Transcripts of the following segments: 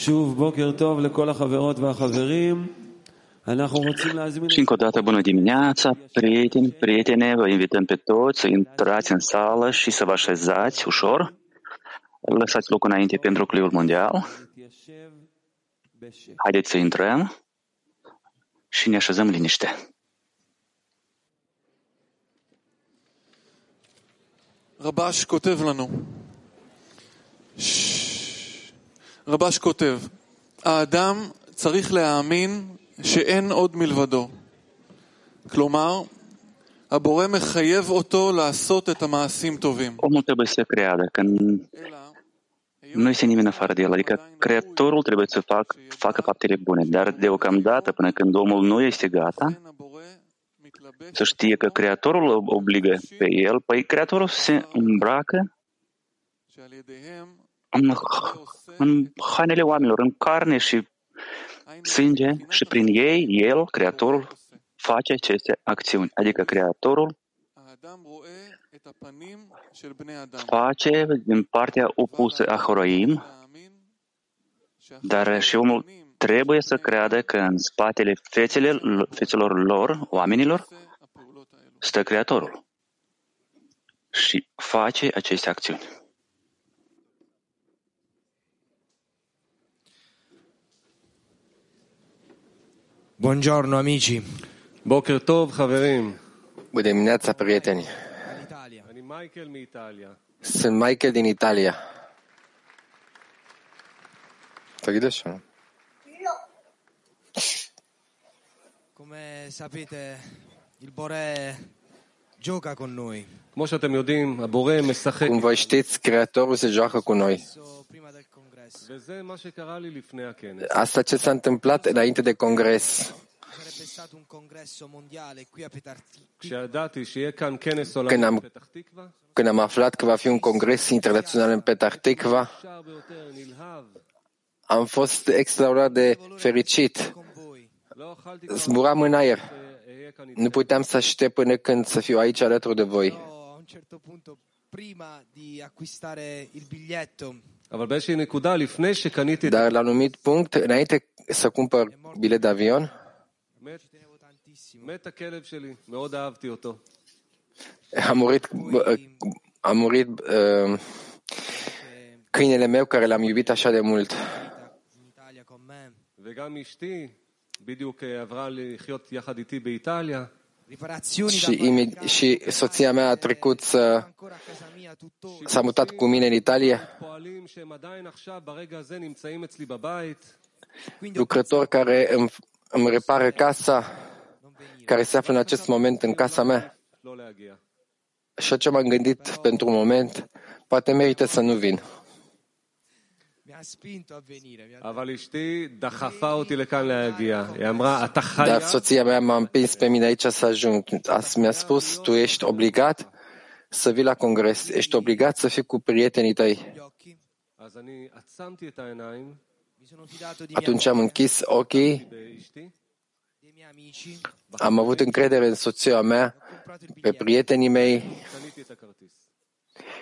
Și încă o dată, bună dimineața, prieteni, prietene, vă invităm pe toți să intrați în sală și să vă așezați ușor. Lăsați loc înainte pentru cliul mondial. Haideți să intrăm și ne așezăm liniște. רבש כותב לנו, רבש כותב, האדם צריך להאמין שאין עוד מלבדו. כלומר, הבורא מחייב אותו לעשות את המעשים טובים. Omul trebuie să creadă că nu este nimeni afară de el, adică Creatorul trebuie să fac, facă faptele bune, dar deocamdată, până când omul nu este gata, să știe că Creatorul îl obligă pe el, păi Creatorul se îmbracă în, în hainele oamenilor, în carne și sânge și prin ei, el, Creatorul, face aceste acțiuni. Adică Creatorul face din partea opusă a Horoim, dar și omul trebuie să creadă că în spatele fețelor, fețelor lor, oamenilor, stă Creatorul și face aceste acțiuni. Buongiorno amici. Boker Tov, Haverim. Buona dimineața, prieteni. Sunt Michael in Italia. Să ghidești, nu? Come sapete, il Bore Cum vă știți, Creatorul se joacă cu noi. Asta ce s-a întâmplat înainte de congres. Când am, când am aflat că va fi un congres internațional în Petah Tikva, am fost extraordinar de fericit. Zburam în aer. Nu puteam să aștept până când să fiu aici alături de voi. Dar la un anumit punct, înainte să cumpăr bilet de avion, a murit, a murit uh, câinele meu care l-am iubit așa de mult. Și, imi, și soția mea a trecut să s-a mutat cu mine în Italia. Lucrători care îmi, îmi repară casa, care se află în acest moment în casa mea. Și ce m-am gândit pentru un moment, poate merită să nu vin. Dar soția mea m-a împins pe mine aici să ajung. Mi-a spus, tu ești obligat să vii la congres, ești obligat să fii cu prietenii tăi. Atunci am închis ochii, am avut încredere în soția mea, pe prietenii mei.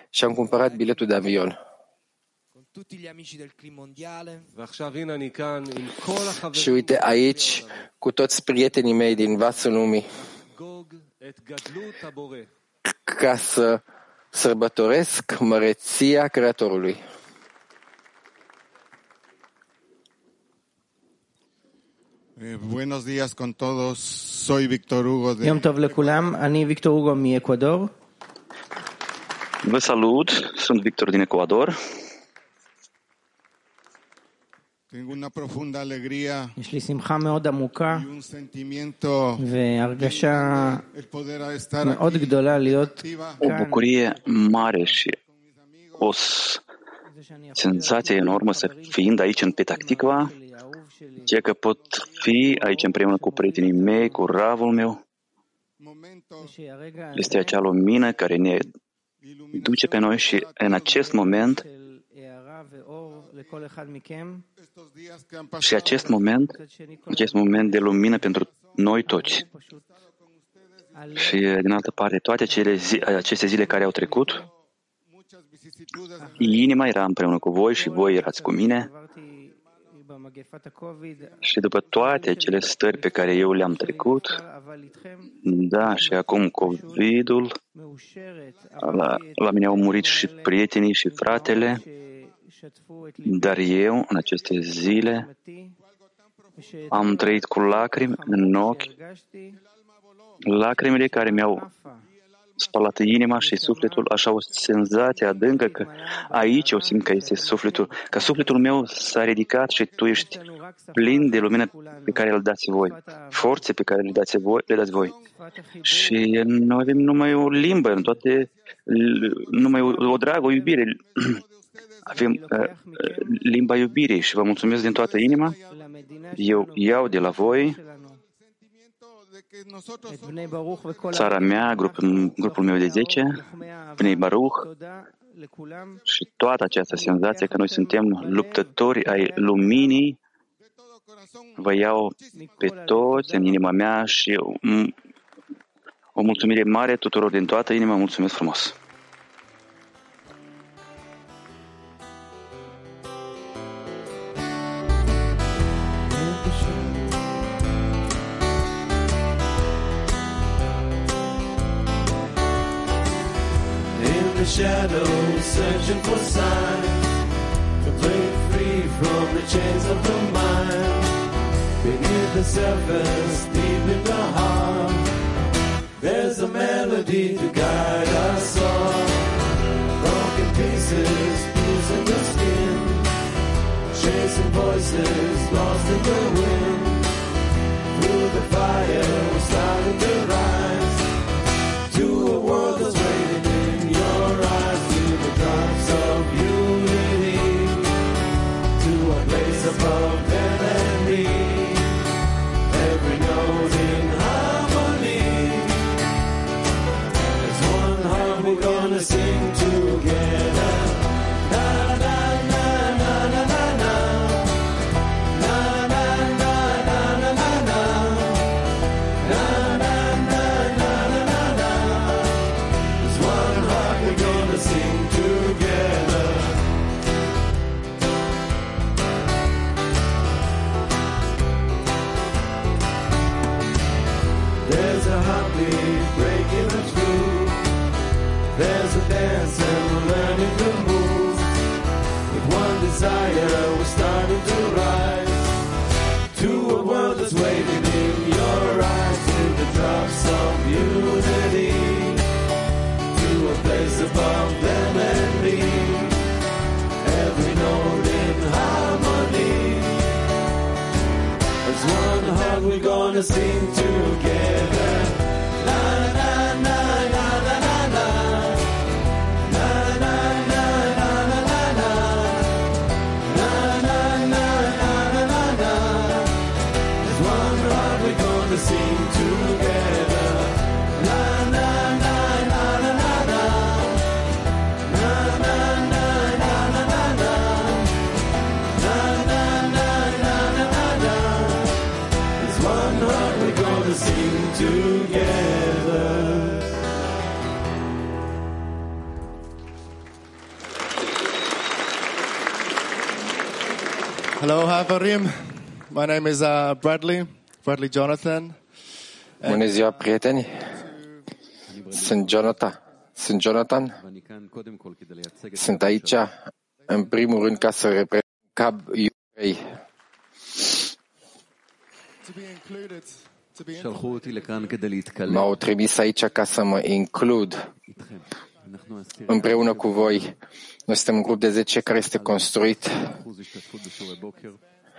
Și am cumpărat biletul de avion. Și uite aici cu toți prietenii mei din vasul lumii ca să sărbătoresc măreția Creatorului. Eh, buenos días con todos. Soy Victor Hugo de Yom Tov lekulam. Ani Victor Hugo mi Ecuador. Vă salut. Sunt Victor din Ecuador. יש לי שמחה מאוד עמוקה y un sentimiento והרגשה el poder estar מאוד aquí גדולה להיות activa. O bucurie mare și o s- זה שאני יכול senzație enormă să fiind aici în Petacticva, שלי, האהוב שלי, ce că pot fi aici împreună cu prietenii mei, cu ravul meu. Momento שהרגע Este acea lumină care ne duce pe noi și în acest moment și acest moment, acest moment de lumină pentru noi toți. Și, din altă parte, toate cele zi, aceste zile care au trecut, inima era împreună cu voi și voi erați cu mine. Și după toate cele stări pe care eu le-am trecut, da, și acum COVID-ul, la, la mine au murit și prietenii și fratele, dar eu, în aceste zile, am trăit cu lacrimi în ochi, lacrimile care mi-au spălat inima și sufletul, așa o senzație adâncă că aici eu simt că este sufletul, că sufletul meu s-a ridicat și tu ești plin de lumină pe care îl dați voi, forțe pe care le dați voi. Le dați voi. Și noi avem numai o limbă, în toate, numai o, o dragă, o iubire avem uh, limba iubirii și vă mulțumesc din toată inima. Eu iau de la voi țara mea, grupul, grupul meu de 10, Bnei Baruch, și toată această senzație că noi suntem luptători ai luminii, vă iau pe toți în inima mea și mm, o mulțumire mare tuturor din toată inima. Mulțumesc frumos! Shadows, searching for signs to break free from the chains of the mind. Beneath the surface, deep in the heart, there's a melody to guide us all. Broken pieces, bruising the skin, chasing voices lost in the wind. Through the fire, starting to rise assim. My name is uh, Bradley, Bradley Jonathan. Bună ziua, prieteni! Sunt Jonathan. Sunt Jonathan. Sunt aici, în primul rând, ca să reprezint cab iubrei. M-au trimis aici ca să mă includ împreună cu voi. Noi suntem un grup de 10 care este construit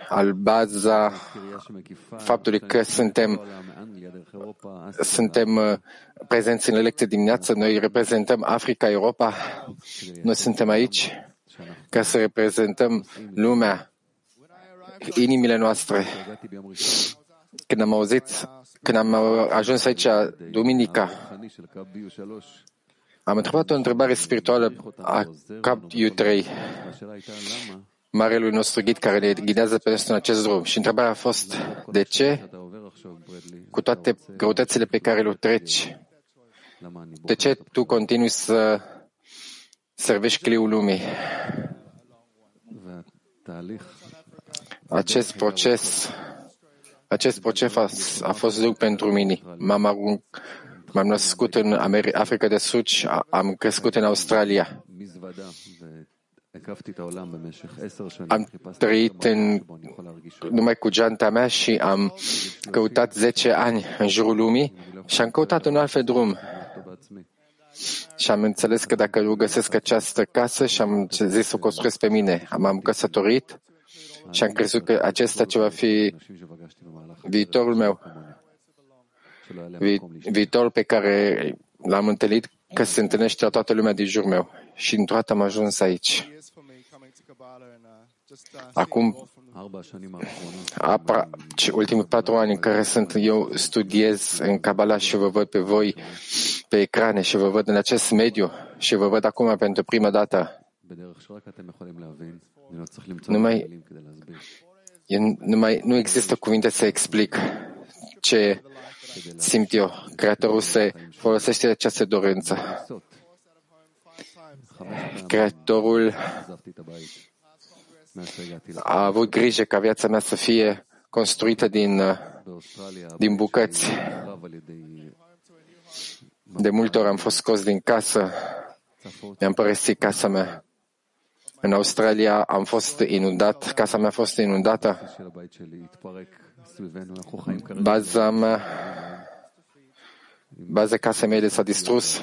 al baza faptului că suntem, suntem uh, prezenți în lecție dimineață, noi reprezentăm Africa, Europa, noi suntem aici ca să reprezentăm lumea, inimile noastre. Când am auzit, când am uh, ajuns aici duminica, am întrebat o întrebare spirituală a Cap U3 marelui nostru ghid care ne ghidează pe noi în acest drum. Și întrebarea a fost, de ce, cu toate greutățile pe care le treci, de ce tu continui să servești cliul lumii? Acest proces, acest proces a fost lung pentru mine. M-am arunc, M-am născut în Africa de Sud și am crescut în Australia. Am trăit în, numai cu geanta mea și am căutat 10 ani în jurul lumii și am căutat un alt drum. Și am înțeles că dacă eu găsesc această casă și am zis să o construiesc pe mine, m-am căsătorit și am crezut că acesta ce va fi viitorul meu, vi, viitorul pe care l-am întâlnit, că se întâlnește la toată lumea din jurul meu și în toată am ajuns aici. Acum, apra, ultimii patru ani în care sunt eu studiez în Kabbalah și vă văd pe voi pe ecrane și vă văd în acest mediu și vă văd acum pentru prima dată. Numai, numai, nu există cuvinte să explic ce simt eu. Creatorul se folosește de această dorință. Creatorul a avut grijă ca viața mea să fie construită din, din bucăți. De multe ori am fost scos din casă, mi-am părăsit casa mea. În Australia am fost inundat, casa mea a fost inundată. Baza mea, baza casei mele s-a distrus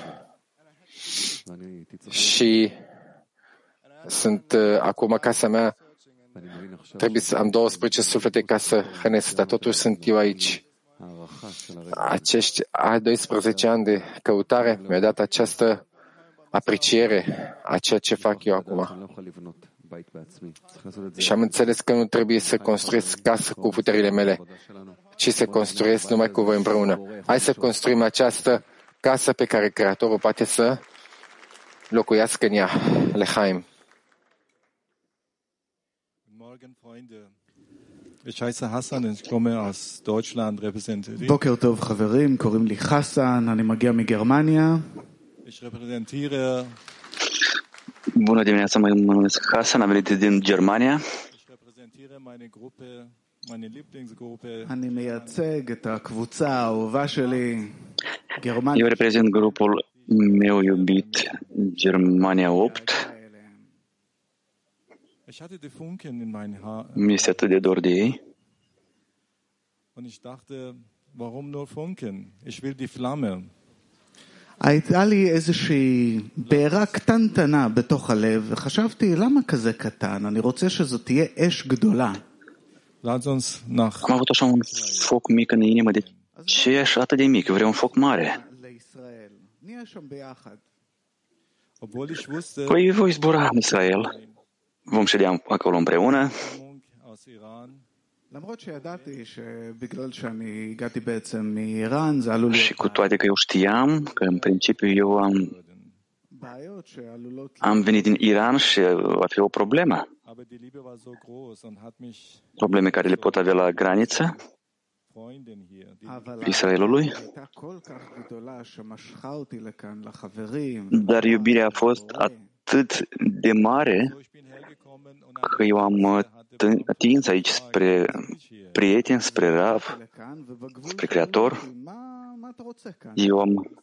și sunt uh, acum casa mea, trebuie să am 12 suflete ca să hrănesc, dar totuși sunt eu aici. Acești 12 ani de căutare mi-a dat această apreciere a ceea ce fac eu acum. Și am înțeles că nu trebuie să construiesc casă cu puterile mele, ci să construiesc numai cu voi împreună. Hai să construim această casă pe care Creatorul poate să Lokoyatskanya לחיים. בוקר טוב חברים, קוראים לי חסן, אני מגיע מגרמניה. Bună dimineața, mă numesc Hasan, am venit din Germania. אני מייצג את הקבוצה האהובה שלי, גרמניה. Eu reprezint grupul meu iubit, Germania 8. Ich hatte die Funken in meinen Haaren Mi este atât de dor de ei. und ich dachte, warum nur Funken? Ich will die Flamme. הייתה לי איזושהי בעירה קטנטנה בתוך הלב, וחשבתי, למה כזה קטן? אני רוצה שזאת תהיה אש גדולה. Lass uns nach Am avut așa un foc mic în inimă. De ce e așa atât de mic? Vreau un foc mare. Păi voi zbura în Israel. Vom ședea acolo împreună. Și cu toate că eu știam că în principiu eu am, am venit din Iran și eh, va fi o problemă. Probleme care le pot avea la graniță. Israelului. Dar iubirea a fost atât de mare că eu am atins aici spre prieten, spre Rav, spre Creator. Eu am,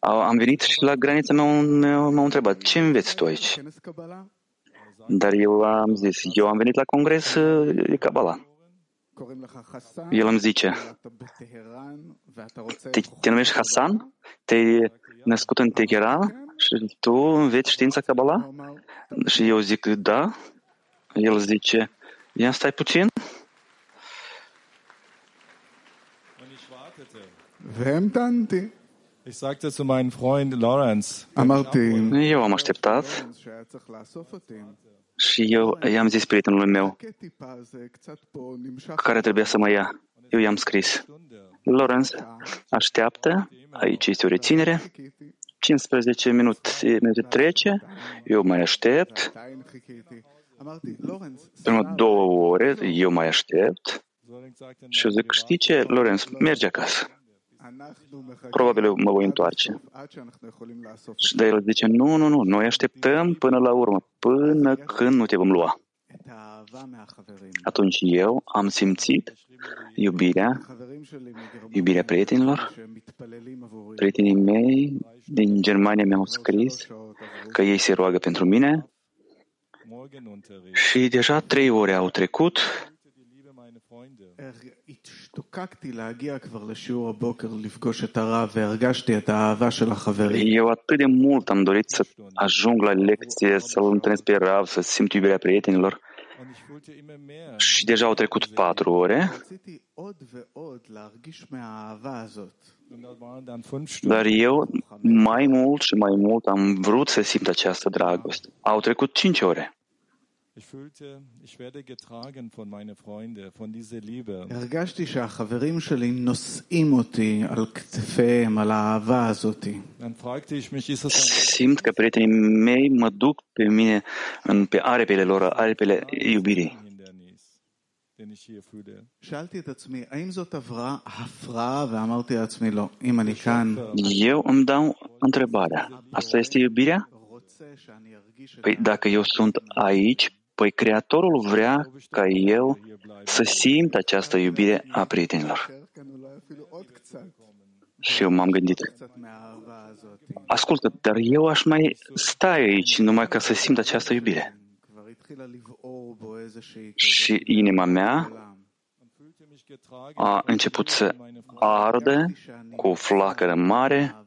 am venit și la granița mea m-au întrebat, ce înveți tu aici? Dar eu am zis, eu am venit la congres de Kabbalah. קוראים לך חסן, El îmi zice, אתה בטהרן, ואתה רוצה te, te numești Hasan? Te-ai născut în Teheran și tu înveți știința Kabbalah? הוא אמר, Și eu zic, da. El zice, ia stai puțin. und ich wartete. והמתנתי. Ich sagte zu meinem Freund Lawrence, אמרתי, Eu am așteptat și eu i-am zis prietenului meu care trebuia să mă ia. Eu i-am scris. Lawrence așteaptă, aici este o reținere, 15 minute, minute trece, eu mai aștept, Primă două ore, eu mai aștept și eu zic, știi ce, Lorenz, mergi acasă probabil mă voi întoarce. Și de el zice, nu, nu, nu, noi așteptăm până la urmă, până când nu te vom lua. Atunci eu am simțit iubirea, iubirea prietenilor. Prietenii mei din Germania mi-au scris că ei se roagă pentru mine și deja trei ore au trecut eu atât de mult am dorit să ajung la lecție, să-l întâlnesc pe Rav, simt iubirea prietenilor. Și deja au trecut patru ore. Dar eu mai mult și mai mult am vrut să simt această dragoste. Au trecut cinci ore. Ich fühlte, ich werde getragen von meinen Freunden, von dieser Liebe. הרגשתי שהחברים שלי נושאים אותי על כתפיהם, על האהבה הזאת. Dann fragte ich mich, ist es ein Simt că prietenii mei mă duc pe mine în, pe aripile lor, aripile iubirii. Hindernis, den ich hier fühle? שאלתי את עצמי, האם זאת עברה הפרעה? ואמרתי לעצמי, לא. אם אני כאן Eu îmi dau întrebarea. Asta este iubirea? רוצה שאני ארגיש את Păi dacă eu sunt aici, Păi Creatorul vrea ca eu să simt această iubire a prietenilor. Și eu m-am gândit, ascultă, dar eu aș mai sta aici numai ca să simt această iubire. Și inima mea a început să arde cu o flacără mare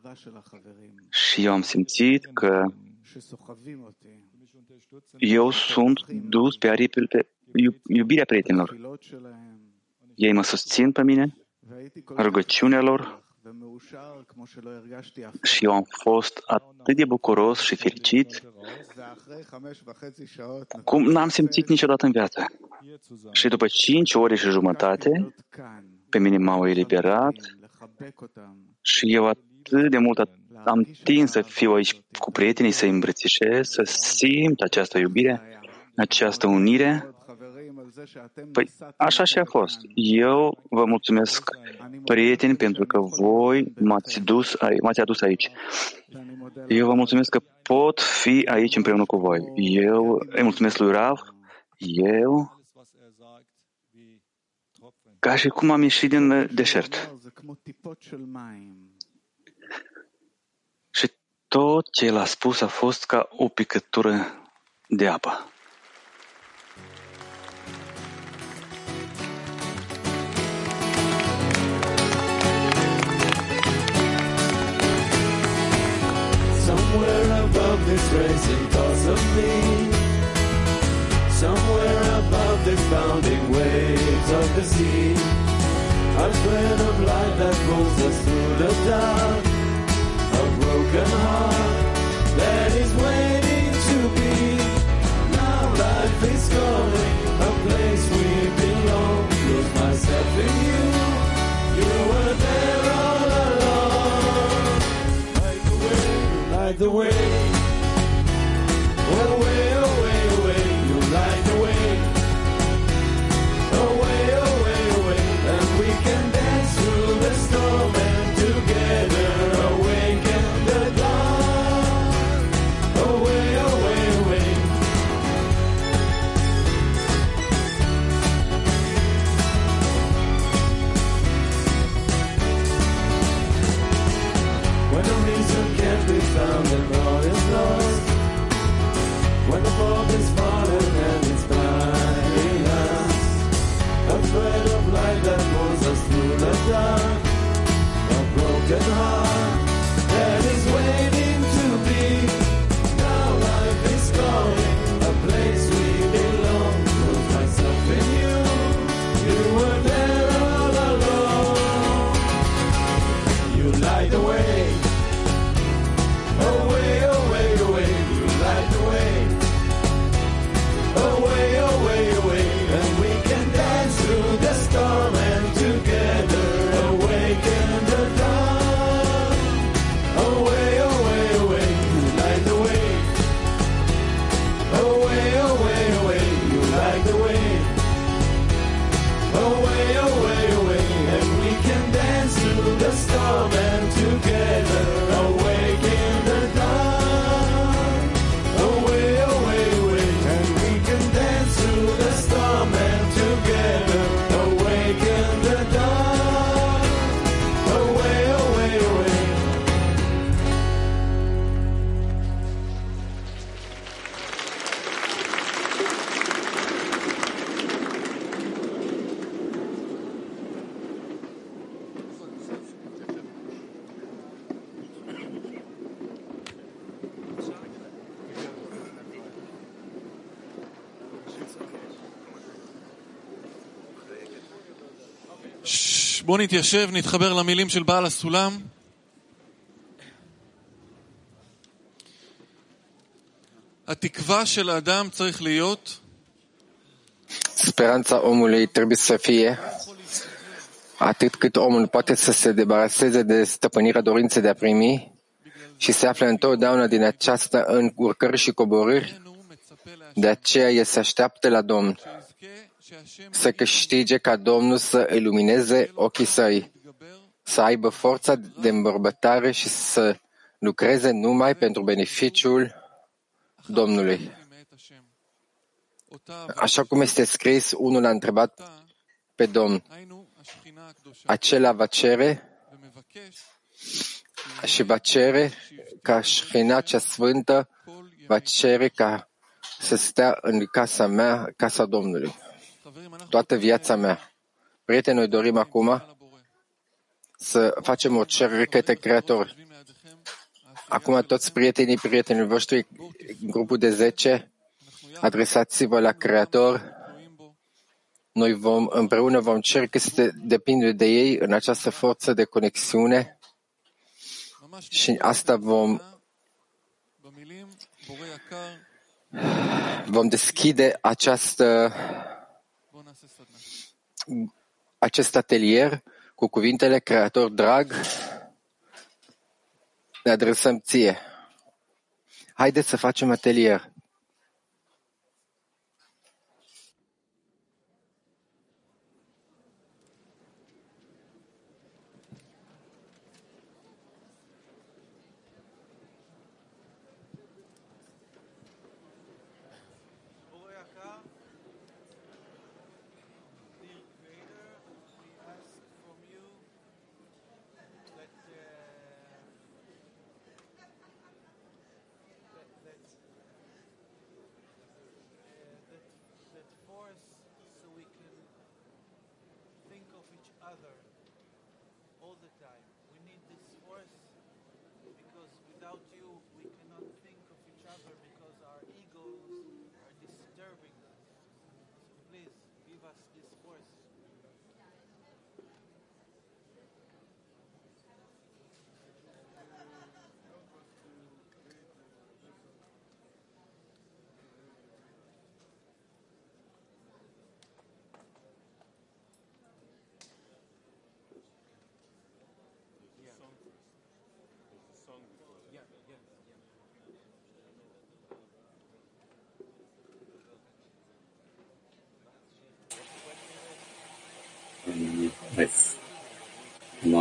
și eu am simțit că eu sunt dus pe aripile pe iubirea prietenilor. Ei mă susțin pe mine, rugăciunea lor și eu am fost atât de bucuros și fericit cum n-am simțit niciodată în viață. Și după cinci ore și jumătate, pe mine m-au eliberat și eu atât de mult am tins să fiu aici cu prietenii, să îmbrățișez, să simt această iubire, această unire. Păi așa și a fost. Eu vă mulțumesc, prieteni, pentru că voi m-ați, dus, m-ați adus aici. Eu vă mulțumesc că pot fi aici împreună cu voi. Eu îi mulțumesc lui Rav, eu ca și cum am ieșit din deșert tot ce el a spus a fost ca o picătură de apă. Somewhere above this racing thoughts of me. Somewhere above this bounding waves of the sea. A thread of light that pulls us through the dark. Broken heart that is waiting to be. Now life is calling, a place we belong. Lose myself in you. You were there all along. Light the way, light the way. בואו נתיישב, נתחבר למילים של בעל הסולם. התקווה של האדם צריך להיות Speranța omului trebuie să fie atât cât omul poate să se debaraseze de stăpânirea dorinței de a primi și se află întotdeauna din această în urcări și coborâri, de aceea el se așteaptă la Domn, să câștige ca Domnul să ilumineze ochii săi, să aibă forța de îmbărbătare și să lucreze numai pentru beneficiul Domnului. Așa cum este scris, unul a întrebat pe Domn, acela va cere și va cere ca Shechina cea sfântă va cere ca să stea în casa mea, casa Domnului, toată viața mea. Prieteni, noi dorim acum să facem o cerere către Creator. Acum toți prietenii, prietenii voștri, grupul de 10, adresați-vă la Creator. Noi vom, împreună vom cere să depinde de ei în această forță de conexiune și asta vom vom deschide această acest atelier cu cuvintele Creator drag, ne adresăm ție. Haideți să facem atelier.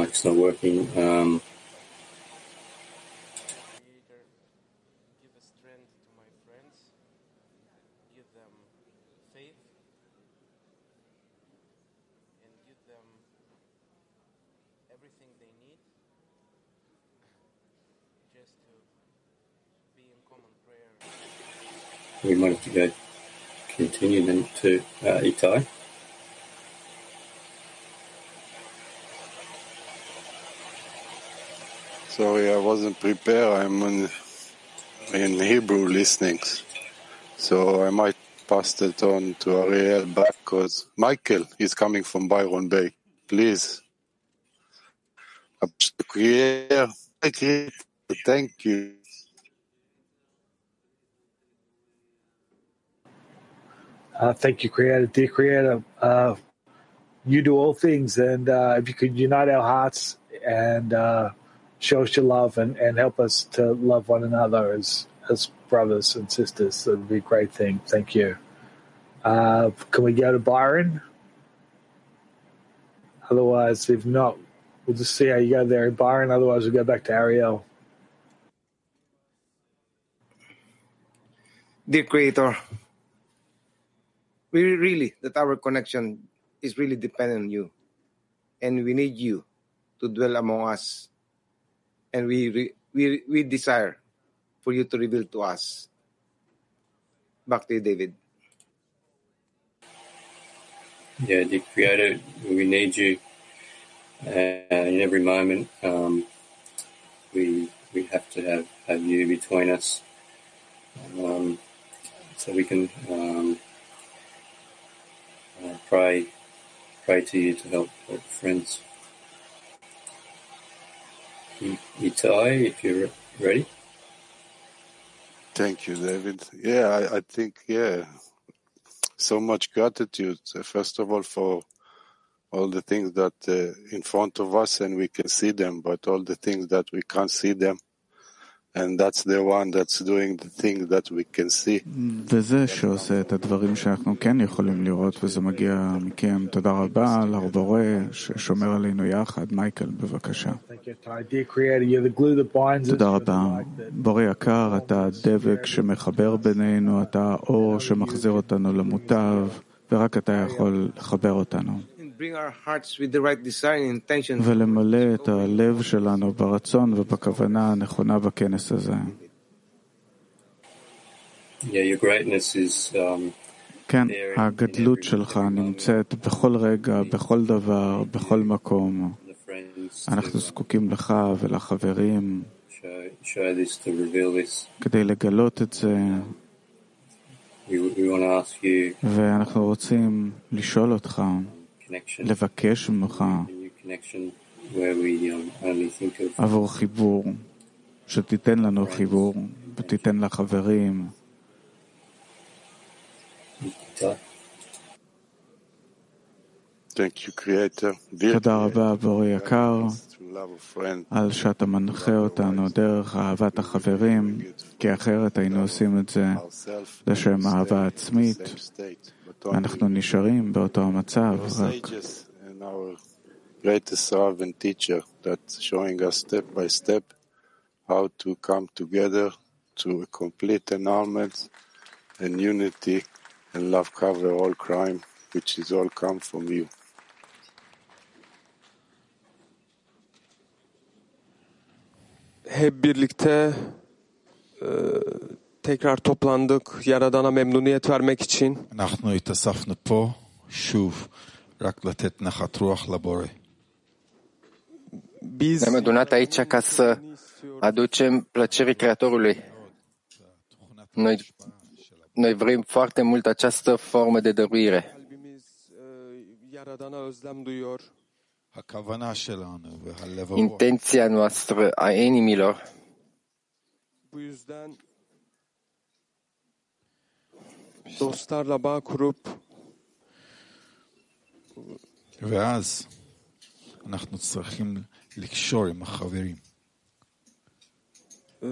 Mic's not working, um, we might have to go continue then to uh, Itai. Sorry, I wasn't prepared. I'm in, in Hebrew listening. So I might pass it on to Ariel back because Michael is coming from Byron Bay. Please. Thank you. Uh, thank you, Creator. Dear Creator, uh, you do all things, and uh, if you could unite our hearts and uh, show us your love and, and help us to love one another as as brothers and sisters, that would be a great thing. Thank you. Uh, can we go to Byron? Otherwise, if not, we'll just see how you go there, Byron. Otherwise, we'll go back to Ariel. Dear Creator, we really that our connection is really dependent on you, and we need you to dwell among us, and we we we desire for you to reveal to us. Back to you, David. Yeah, dear Creator, we need you uh, in every moment. Um, we we have to have, have you between us, um, so we can um, uh, pray pray to you to help, help friends. Itai, if you're ready. Thank you, David. Yeah, I, I think, yeah, so much gratitude, uh, first of all, for all the things that uh, in front of us and we can see them, but all the things that we can't see them. וזה שעושה את הדברים שאנחנו כן יכולים לראות, וזה מגיע מכם. תודה רבה לבורא ששומר עלינו יחד. מייקל, בבקשה. Thank you, Ty. Dear Creator, you're the glue that binds us. תודה רבה. בורא יקר, אתה הדבק שמחבר בינינו, אתה האור שמחזיר אותנו למוטב, ורק אתה יכול לחבר אותנו. ולמלא את הלב שלנו ברצון ובכוונה הנכונה בכנס הזה. כן, הגדלות שלך נמצאת בכל רגע, בכל דבר, בכל מקום. אנחנו זקוקים לך ולחברים. כדי לגלות את זה. ואנחנו רוצים לשאול אותך. לבקש ממך a new connection where we only think of עבור חיבור, שתיתן לנו חיבור ותיתן לחברים. Itai. Thank you, Creator. Dear תודה רבה, בורא יקר, על שאתה מנחה אותנו דרך אהבת החברים, כי אחרת היינו עושים את זה לשם אהבה עצמית, same state, but only ואנחנו נשארים באותו המצב, רק sages and our greatest love and teacher that's showing us step by step how to come together to a complete annulment and unity and love cover all crime, which is all come from you. hep birlikte e, tekrar toplandık Yaradan'a memnuniyet vermek için. אנחנו התאספנו פה שוב רק לתת נחת רוח לבורא. Biz Ne-am adunat aici ca să aducem plăcerii Creatorului. Noi, noi vrem foarte mult această formă de dăruire. kalbimiz e, Yaradan'a özlem duyuyor. הכוונה שלנו והלב הרוח Intenția noastră a inimilor dostlarla bağ kurup ואז אנחנו צריכים לקשור עם החברים. e,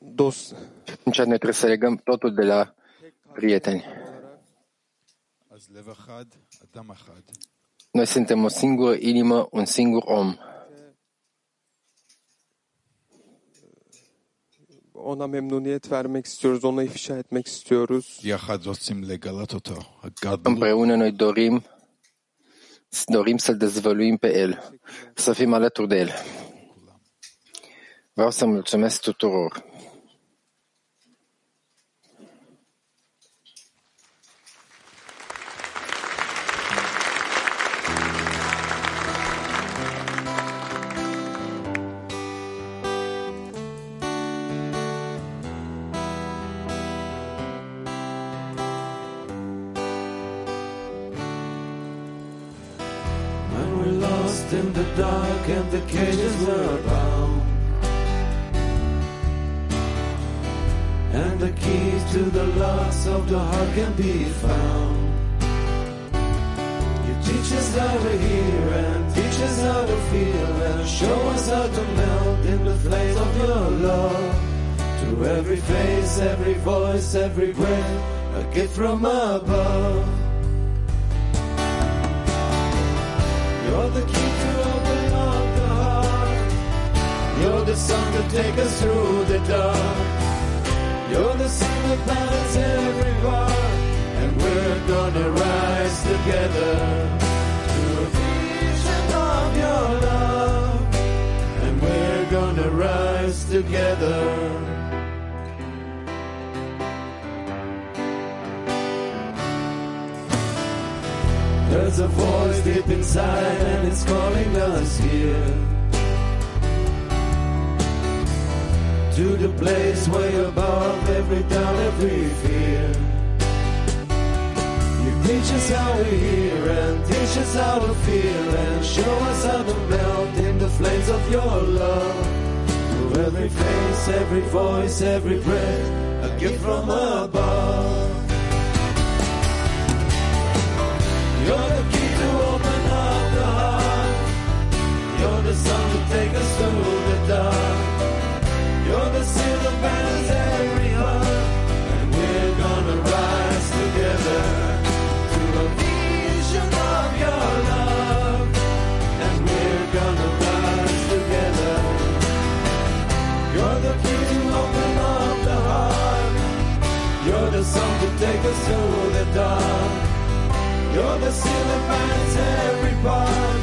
dost atunci noi trebuie să legăm totul de la prieteni. אז לב אחד, אדם אחד. Noi suntem o singură inimă, un singur om. ona memnuniyet vermek istiyoruz, ona ifşa etmek istiyoruz. Împreună noi dorim, dorim să-L dezvăluim pe El, să fim alături de El. Vreau să mulțumesc tuturor. Dark and the cages were bound. And the keys to the locks of the heart can be found. You teach us how to hear and teach us how to feel and show us how to melt in the flames of your love. To every face, every voice, every breath, a gift from above. You're the key You're the sun to take us through the dark. You're the sun that balances every heart. And we're gonna rise together to a vision of your love. And we're gonna rise together. There's a voice deep inside and it's calling us here To the place way above every doubt, every fear You teach us how we hear and teach us how to feel And show us how to melt in the flames of your love. To every face, every voice, every breath, a gift from above. You're the dark. You're the